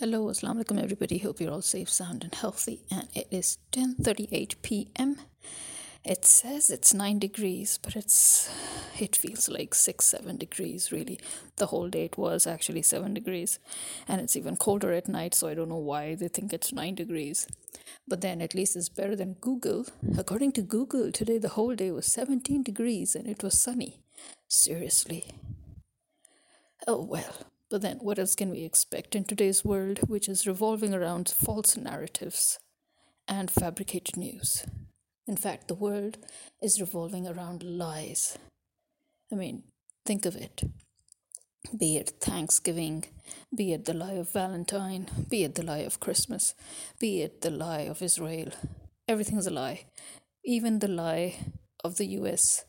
Hello, assalamu alaikum everybody. Hope you're all safe, sound and healthy. And it is 10:38 p.m. It says it's 9 degrees, but it's it feels like 6 7 degrees really. The whole day it was actually 7 degrees. And it's even colder at night, so I don't know why they think it's 9 degrees. But then at least it's better than Google. According to Google, today the whole day was 17 degrees and it was sunny. Seriously. Oh well. But then, what else can we expect in today's world, which is revolving around false narratives and fabricated news? In fact, the world is revolving around lies. I mean, think of it. Be it Thanksgiving, be it the lie of Valentine, be it the lie of Christmas, be it the lie of Israel. Everything's a lie. Even the lie of the US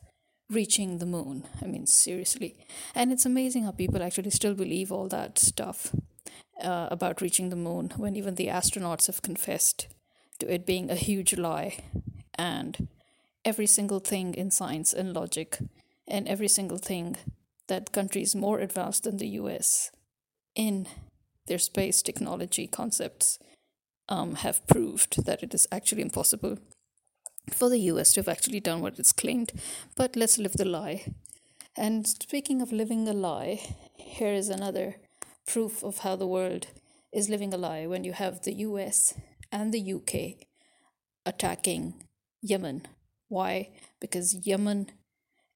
reaching the moon. I mean, seriously. And it's amazing how people actually still believe all that stuff uh, about reaching the moon when even the astronauts have confessed to it being a huge lie. And every single thing in science and logic, and every single thing that countries more advanced than the US in their space technology concepts um, have proved that it is actually impossible for the US to have actually done what it's claimed. But let's live the lie. And speaking of living a lie, here is another proof of how the world is living a lie when you have the US and the UK attacking Yemen. Why? Because Yemen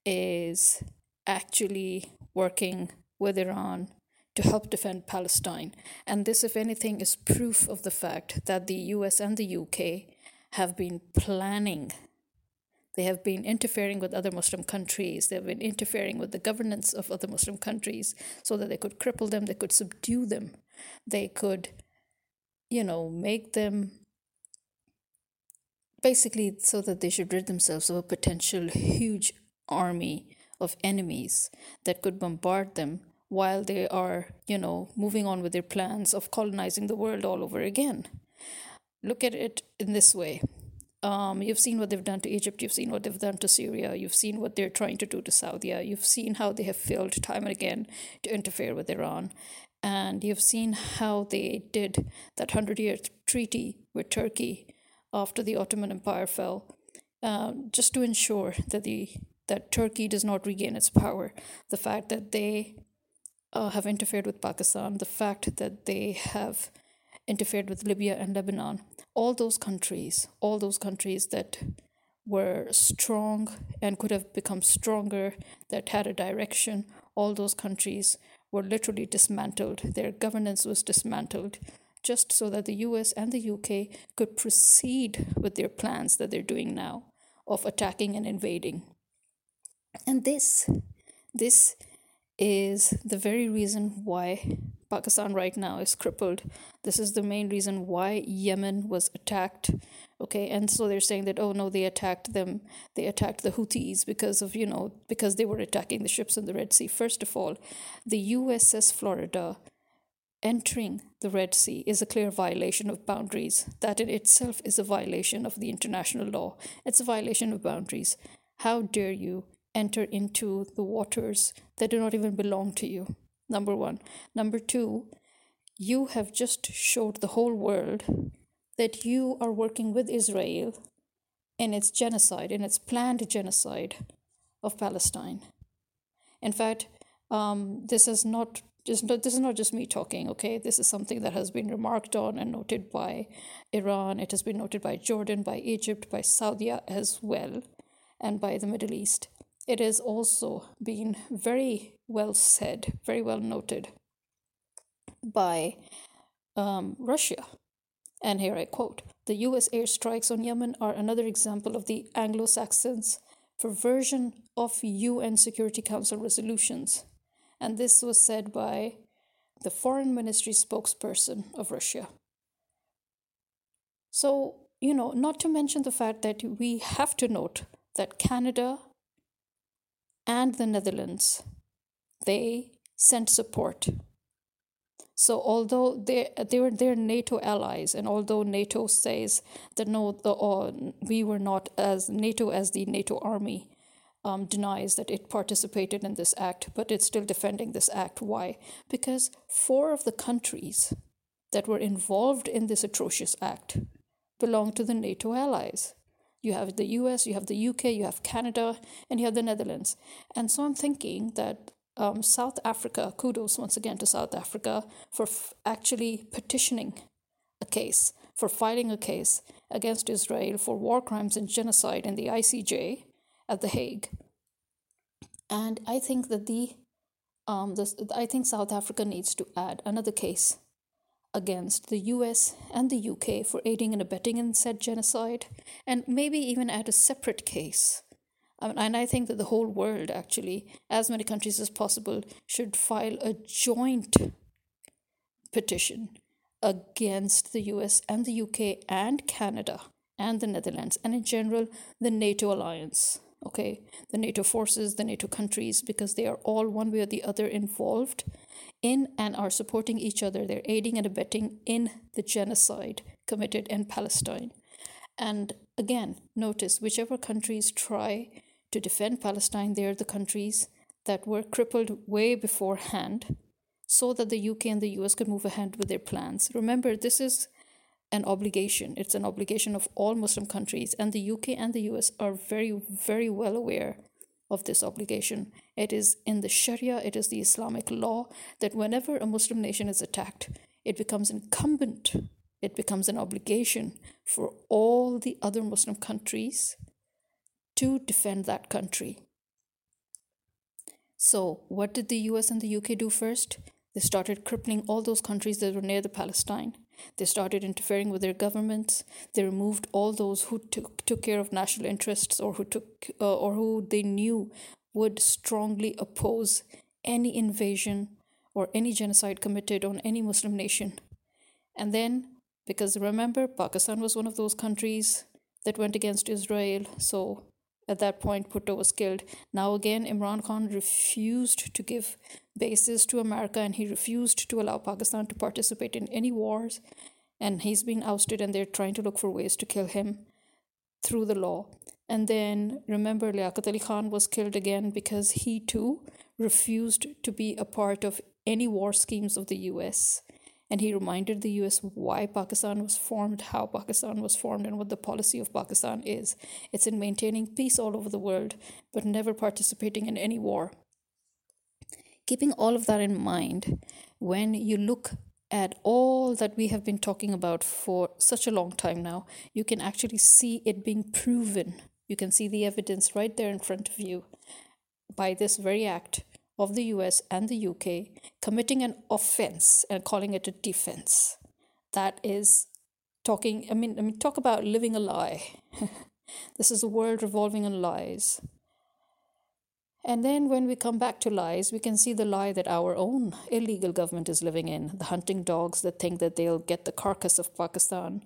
is actually working with Iran to help defend Palestine. And this, if anything, is proof of the fact that the US and the UK have been planning. They have been interfering with other Muslim countries. They have been interfering with the governance of other Muslim countries so that they could cripple them, they could subdue them, they could, you know, make them basically so that they should rid themselves of a potential huge army of enemies that could bombard them while they are, you know, moving on with their plans of colonizing the world all over again look at it in this way. Um, you've seen what they've done to Egypt, you've seen what they've done to Syria, you've seen what they're trying to do to Saudi, you've seen how they have failed time and again to interfere with Iran, and you've seen how they did that 100 year treaty with Turkey after the Ottoman Empire fell, uh, just to ensure that, the, that Turkey does not regain its power. The fact that they uh, have interfered with Pakistan, the fact that they have interfered with Libya and Lebanon. All those countries, all those countries that were strong and could have become stronger, that had a direction, all those countries were literally dismantled. Their governance was dismantled just so that the US and the UK could proceed with their plans that they're doing now of attacking and invading. And this, this is the very reason why Pakistan right now is crippled. This is the main reason why Yemen was attacked. Okay, and so they're saying that, oh no, they attacked them, they attacked the Houthis because of, you know, because they were attacking the ships in the Red Sea. First of all, the USS Florida entering the Red Sea is a clear violation of boundaries. That in itself is a violation of the international law. It's a violation of boundaries. How dare you enter into the waters that do not even belong to you? Number one. Number two, you have just showed the whole world that you are working with Israel in its genocide, in its planned genocide of Palestine. In fact, um, this is not just this is not just me talking. Okay, this is something that has been remarked on and noted by Iran. It has been noted by Jordan, by Egypt, by Saudi as well, and by the Middle East. It has also been very well said, very well noted by um, Russia. And here I quote The US airstrikes on Yemen are another example of the Anglo Saxons' perversion of UN Security Council resolutions. And this was said by the foreign ministry spokesperson of Russia. So, you know, not to mention the fact that we have to note that Canada and the Netherlands, they sent support. So although they they were they're NATO allies, and although NATO says that no, the, uh, we were not as NATO as the NATO army um, denies that it participated in this act, but it's still defending this act. Why? Because four of the countries that were involved in this atrocious act belong to the NATO allies. You have the US, you have the UK, you have Canada, and you have the Netherlands. And so I'm thinking that um, South Africa, kudos once again to South Africa for f- actually petitioning a case, for filing a case against Israel for war crimes and genocide in the ICJ at The Hague. And I think that the um, this, I think South Africa needs to add another case against the US and the UK for aiding and abetting in said genocide, and maybe even add a separate case. I mean, and I think that the whole world, actually, as many countries as possible, should file a joint petition against the US and the UK and Canada and the Netherlands, and in general, the NATO alliance okay? The nato forces the nato countries because they are all one way or the other involved in and are supporting each other. They're aiding and abetting in the genocide committed in palestine. And again notice whichever countries try to defend palestine they're the countries that were crippled way beforehand so that the uk and the us could move ahead with their plans remember this is an obligation. It's an obligation of all Muslim countries, and the UK and the US are very, very well aware of this obligation. It is in the Sharia, it is the Islamic law that whenever a Muslim nation is attacked, it becomes incumbent, it becomes an obligation for all the other Muslim countries to defend that country. So, what did the US and the UK do first? They started crippling all those countries that were near the Palestine they started interfering with their governments. They removed all those who took, took care of national interests or who took uh, or who they knew would strongly oppose any invasion or any genocide committed on any Muslim nation. And then, because remember, Pakistan was one of those countries that went against Israel, so at that point, Bhutto was killed. Now, again, Imran Khan refused to give bases to America and he refused to allow Pakistan to participate in any wars. And he's been ousted, and they're trying to look for ways to kill him through the law. And then remember, Liaquat Ali Khan was killed again because he too refused to be a part of any war schemes of the US and he reminded the US why Pakistan was formed, how Pakistan was formed, and what the policy of Pakistan is. It's in maintaining peace all over the world, but never participating in any war. Keeping all of that in mind, when you look at all that we have been talking about for such a long time now, you can actually see it being proven. You can see the evidence right there in front of you by this very act of the US and the UK committing an offense and calling it a defense. That is talking, I mean, I mean talk about living a lie. this is a world revolving on lies. And then when we come back to lies, we can see the lie that our own illegal government is living in the hunting dogs that think that they'll get the carcass of Pakistan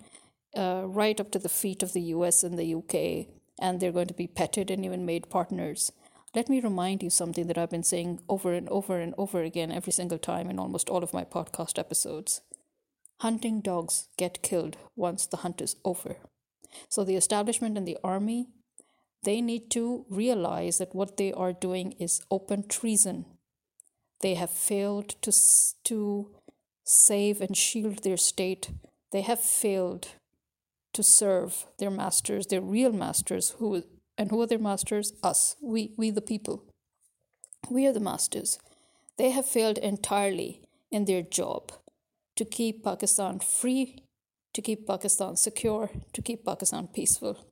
uh, right up to the feet of the US and the UK, and they're going to be petted and even made partners. Let me remind you something that I've been saying over and over and over again every single time in almost all of my podcast episodes. Hunting dogs get killed once the hunt is over. So the establishment and the army, they need to realize that what they are doing is open treason. They have failed to, to save and shield their state. They have failed to serve their masters, their real masters, who and who are their masters? Us, we, we the people. We are the masters. They have failed entirely in their job to keep Pakistan free, to keep Pakistan secure, to keep Pakistan peaceful.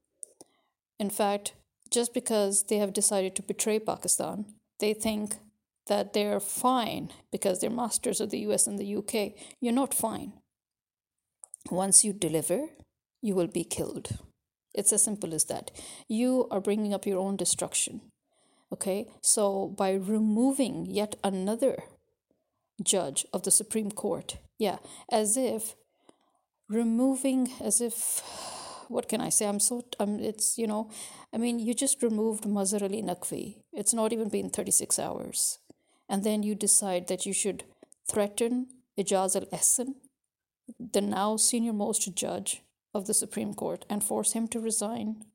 In fact, just because they have decided to betray Pakistan, they think that they're fine because they're masters of the US and the UK. You're not fine. Once you deliver, you will be killed. It's as simple as that. You are bringing up your own destruction. Okay, so by removing yet another judge of the Supreme Court, yeah, as if removing, as if, what can I say? I'm so, um, it's, you know, I mean, you just removed Mazhar Ali Naqvi. It's not even been 36 hours. And then you decide that you should threaten Ijaz ul Ahsan, the now senior most judge of the Supreme Court and force him to resign.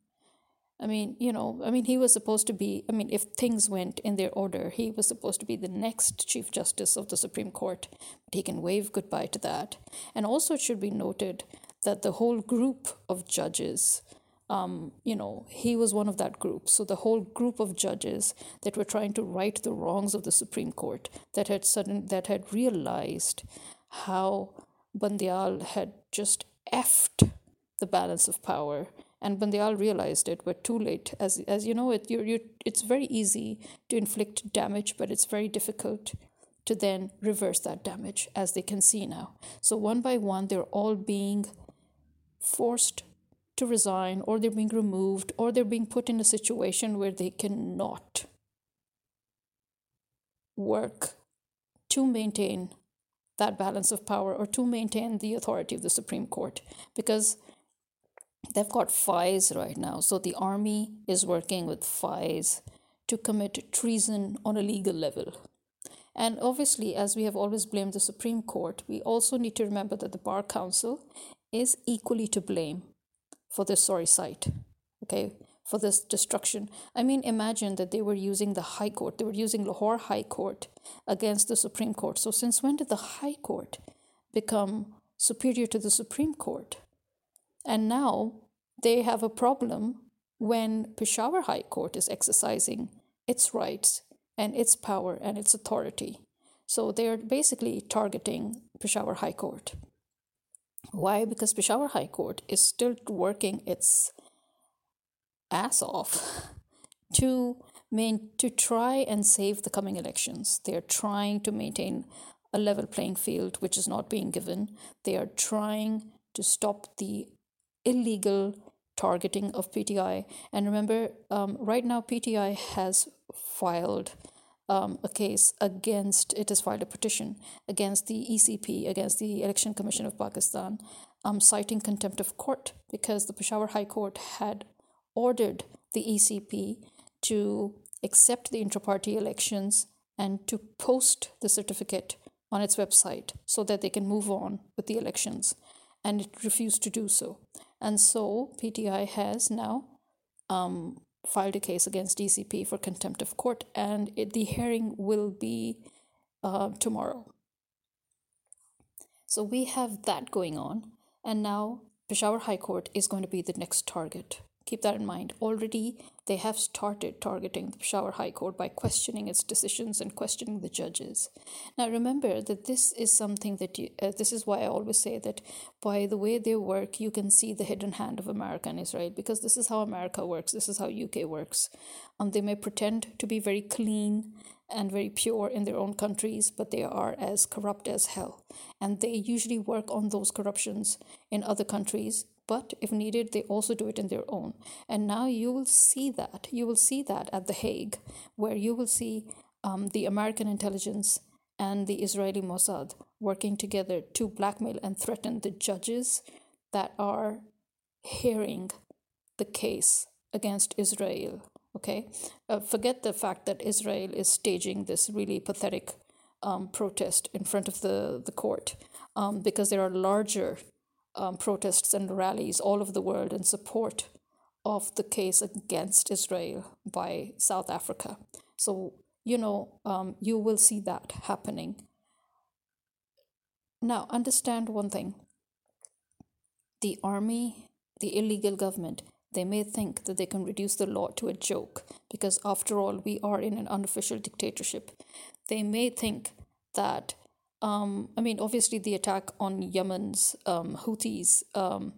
I mean, you know, I mean, he was supposed to be, I mean, if things went in their order, he was supposed to be the next Chief Justice of the Supreme Court, but he can wave goodbye to that. And also, it should be noted that the whole group of judges, um, you know, he was one of that group. So the whole group of judges that were trying to right the wrongs of the Supreme Court, that had sudden, that had realized how Bandial had just effed the balance of power. And when they all realized it but too late. As as you know it you you it's very easy to inflict damage but it's very difficult to then reverse that damage as they can see now. So one by one they're all being forced to resign or they're being removed or they're being put in a situation where they cannot work to maintain that balance of power or to maintain the authority of the Supreme Court. Because they've got Faez Isa right now. So the army is working with Faez Isa to commit treason on a legal level. And obviously, as we have always blamed the Supreme Court, we also need to remember that the Bar Council is equally to blame for this sorry sight, okay, for this destruction. I mean, imagine that they were using the High Court, they were using Lahore High Court against the Supreme Court. So, since when did the High Court become superior to the Supreme Court? And now they have a problem when Peshawar High Court is exercising its rights and its power and its authority. So they're basically targeting Peshawar High Court. Why? Because Peshawar High Court is still working its ass off to main to try and save the coming elections. They are trying to maintain a level playing field, which is not being given. They are trying to stop the illegal targeting of PTI. And remember, um, right now, PTI has filed um, a case against, it has filed a petition against the ECP, against the Election Commission of Pakistan, um, citing contempt of court because the Peshawar High Court had ordered the ECP to accept the intra-party elections and to post the certificate on its website so that they can move on with the elections. And it refused to do so. And so PTI has now um, filed a case against ECP for contempt of court, and it, the hearing will be uh, tomorrow. So we have that going on, and now Peshawar High Court is going to be the next target. Keep that in mind. Already, they have started targeting the Peshawar High Court by questioning its decisions and questioning the judges. Now, remember that this is something that you, uh, this is why I always say that by the way they work, you can see the hidden hand of America and Israel because this is how America works, this is how UK works. Um, they may pretend to be very clean and very pure in their own countries, but they are as corrupt as hell. And they usually work on those corruptions in other countries but if needed, they also do it in their own. And now you will see that. You will see that at The Hague, where you will see um, the American intelligence and the Israeli Mossad working together to blackmail and threaten the judges that are hearing the case against Israel. Okay? Uh, forget the fact that Israel is staging this really pathetic um, protest in front of the, the court um, because there are larger um, protests and rallies all over the world in support of the case against Israel by South Africa. So, you know, um, you will see that happening. Now, understand one thing the army, the illegal government, they may think that they can reduce the law to a joke because, after all, we are in an unofficial dictatorship. They may think that um, I mean, obviously, the attack on Yemen's um, Houthis, um,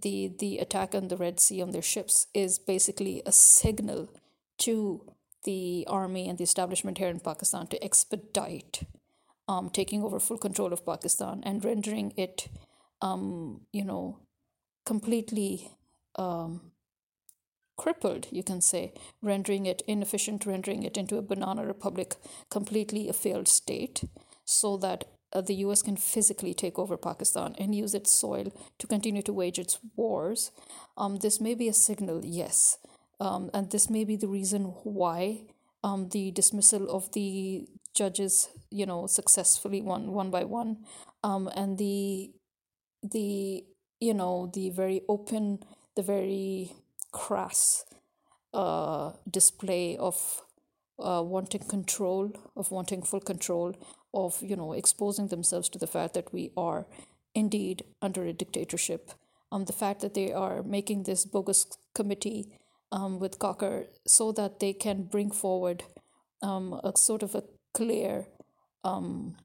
the the attack on the Red Sea on their ships is basically a signal to the army and the establishment here in Pakistan to expedite um, taking over full control of Pakistan and rendering it, um, you know, completely um, crippled, you can say, rendering it inefficient, rendering it into a banana republic, completely a failed state so that uh, the US can physically take over Pakistan and use its soil to continue to wage its wars. Um, this may be a signal, yes. Um, and this may be the reason why um, the dismissal of the judges, you know, successfully one one by one, um, and the the you know the very open, the very crass uh, display of uh, wanting control, of wanting full control, of you know exposing themselves to the fact that we are indeed under a dictatorship. Um, the fact that they are making this bogus committee um, with Kakar so that they can bring forward um, a sort of a clear um,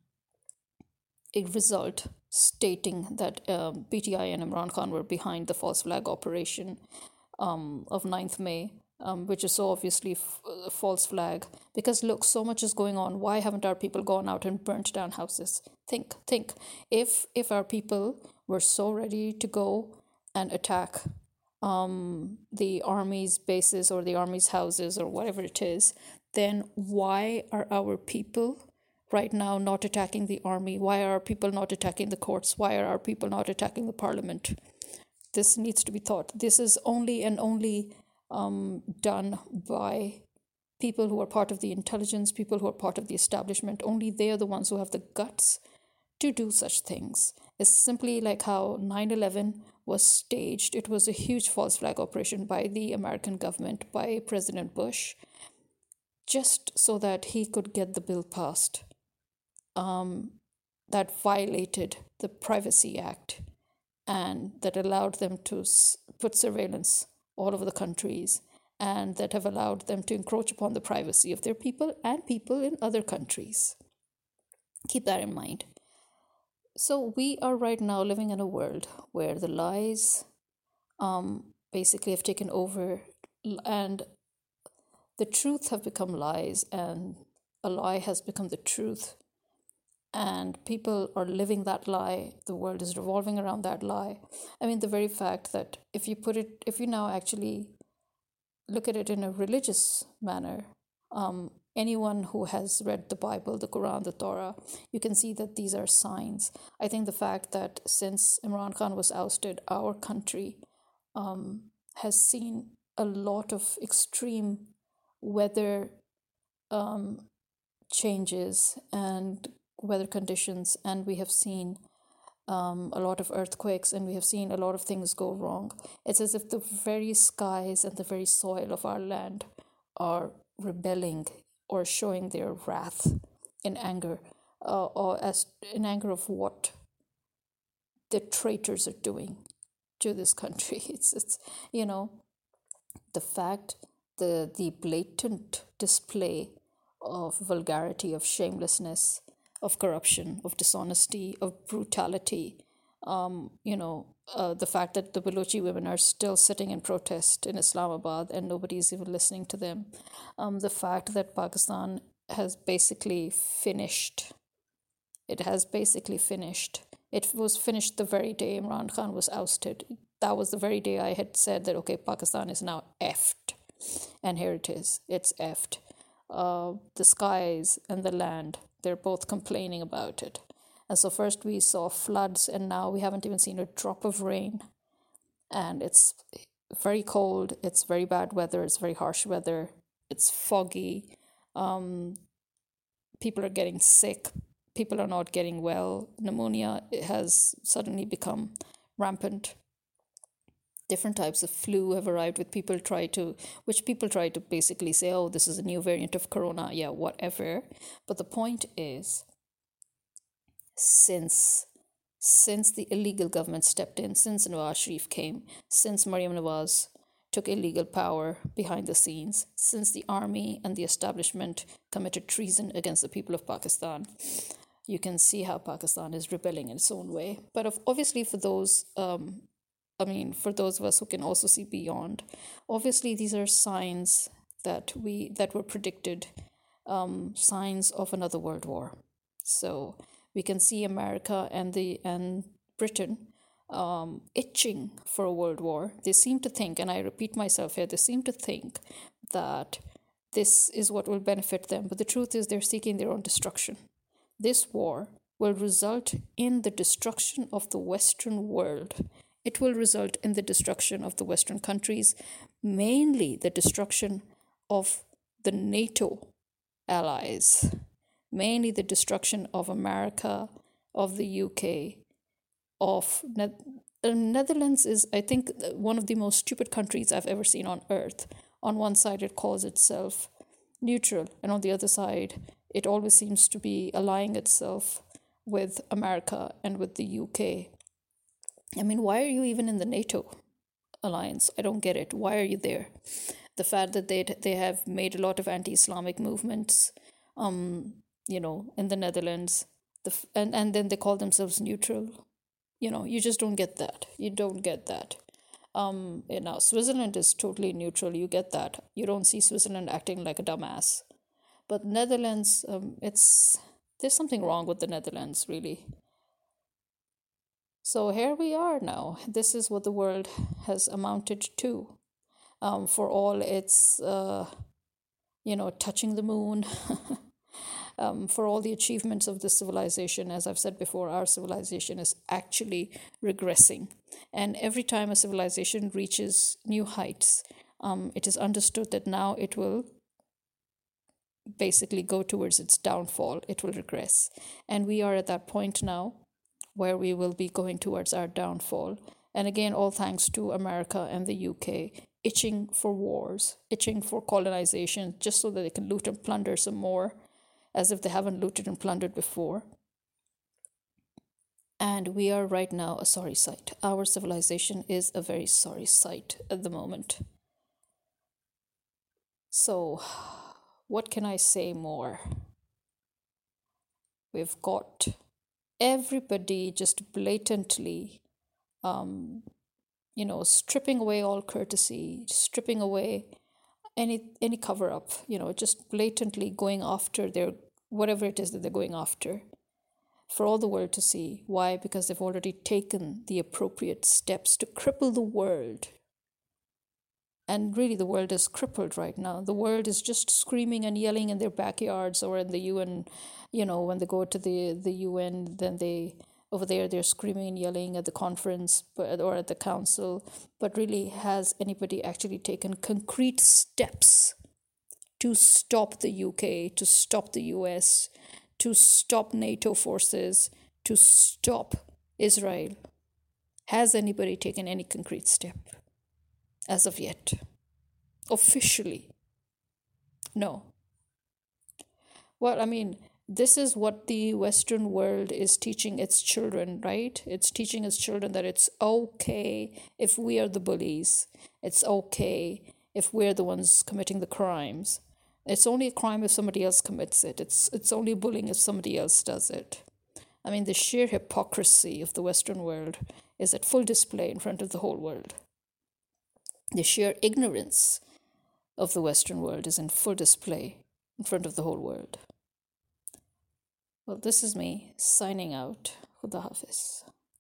a result stating that um, PTI and Imran Khan were behind the false flag operation um, of 9th May, um, which is so obviously f- a false flag. Because look, so much is going on. Why haven't our people gone out and burnt down houses? Think, think. If if our people were so ready to go and attack um, the army's bases or the army's houses or whatever it is, then why are our people right now not attacking the army? Why are our people not attacking the courts? Why are our people not attacking the parliament? This needs to be thought. This is only and only um, done by people who are part of the intelligence, people who are part of the establishment. Only they are the ones who have the guts to do such things. It's simply like how 9 11 was staged. It was a huge false flag operation by the American government, by President Bush, just so that he could get the bill passed um, that violated the Privacy Act and that allowed them to put surveillance all over the countries and that have allowed them to encroach upon the privacy of their people and people in other countries. Keep that in mind. So, we are right now living in a world where the lies um, basically have taken over and the truth have become lies and a lie has become the truth and people are living that lie the world is revolving around that lie. I mean the very fact that if you put it if you now actually look at it in a religious manner um, anyone who has read the bible the quran the torah you can see that these are signs. I think the fact that since imran khan was ousted our country um, has seen a lot of extreme weather um, changes and weather conditions, and we have seen um, a lot of earthquakes, and we have seen a lot of things go wrong. It's as if the very skies and the very soil of our land are rebelling or showing their wrath in anger, uh, or as in anger of what the traitors are doing to this country. It's it's you know the fact the the blatant display of vulgarity of shamelessness of corruption, of dishonesty, of brutality. Um, you know, uh, the fact that the Balochi women are still sitting in protest in Islamabad and nobody is even listening to them. Um, the fact that Pakistan has basically finished. It has basically finished. It was finished the very day Imran Khan was ousted. That was the very day I had said that, okay, Pakistan is now effed. And here it is. It's effed. Uh, the skies and the land they're both complaining about it. And so first we saw floods, and now we haven't even seen a drop of rain. And it's very cold, it's very bad weather, it's very harsh weather, it's foggy. Um, people are getting sick, people are not getting well. Pneumonia has suddenly become rampant different types of flu have arrived with people try to which people try to basically say oh this is a new variant of corona yeah whatever but the point is since since the illegal government stepped in since Nawaz Sharif came since Maryam Nawaz took illegal power behind the scenes since the army and the establishment committed treason against the people of Pakistan you can see how Pakistan is rebelling in its own way. But obviously, for those um, I mean, for those of us who can also see beyond, obviously these are signs that we that were predicted, um, signs of another world war. So we can see America and the and Britain um, itching for a world war. They seem to think, and I repeat myself here, they seem to think that this is what will benefit them. But the truth is, they're seeking their own destruction. This war will result in the destruction of the Western world it will result in the destruction of the Western countries, mainly the destruction of the NATO allies, mainly the destruction of America, of the UK, of ne- the Netherlands is, I think, one of the most stupid countries I've ever seen on earth. On one side, it calls itself neutral, and on the other side, it always seems to be allying itself with America and with the UK. I mean, why are you even in the NATO alliance? I don't get it. Why are you there? The fact that they they have made a lot of anti-Islamic movements, um, you know, in the Netherlands, the and and then they call themselves neutral. You know, you just don't get that. You don't get that. Um, you know, Switzerland is totally neutral. You get that. You don't see Switzerland acting like a dumbass. But Netherlands, um, it's there's something wrong with the Netherlands, really. So here we are now. This is what the world has amounted to. Um, for all its, uh, you know, touching the moon, um, for all the achievements of the civilization, as I've said before, our civilization is actually regressing. And every time a civilization reaches new heights, um, it is understood that now it will basically go towards its downfall, it will regress. And we are at that point now where we will be going towards our downfall. And again, all thanks to America and the UK itching for wars, itching for colonization, just so that they can loot and plunder some more, as if they haven't looted and plundered before. And we are right now a sorry sight. Our civilization is a very sorry sight at the moment. So, what can I say more? We've got everybody just blatantly, um, you know, stripping away all courtesy, stripping away any any cover up, you know, just blatantly going after their whatever it is that they're going after for all the world to see. Why? Because they've already taken the appropriate steps to cripple the world. And really, the world is crippled right now. The world is just screaming and yelling in their backyards or in the UN you know when they go to the the UN then they over there they're screaming and yelling at the conference but, or at the council. But really has anybody actually taken concrete steps to stop the UK to stop the US to stop NATO forces to stop Israel? Has anybody taken any concrete step as of yet officially no well i mean this is what the Western world is teaching its children, right? It's teaching its children that it's okay if we are the bullies. It's okay if we're the ones committing the crimes. It's only a crime if somebody else commits it. It's it's only bullying if somebody else does it. I mean, the sheer hypocrisy of the Western world is at full display in front of the whole world. The sheer ignorance of the Western world is in full display in front of the whole world. Well, this is me signing out. Khuda Hafiz.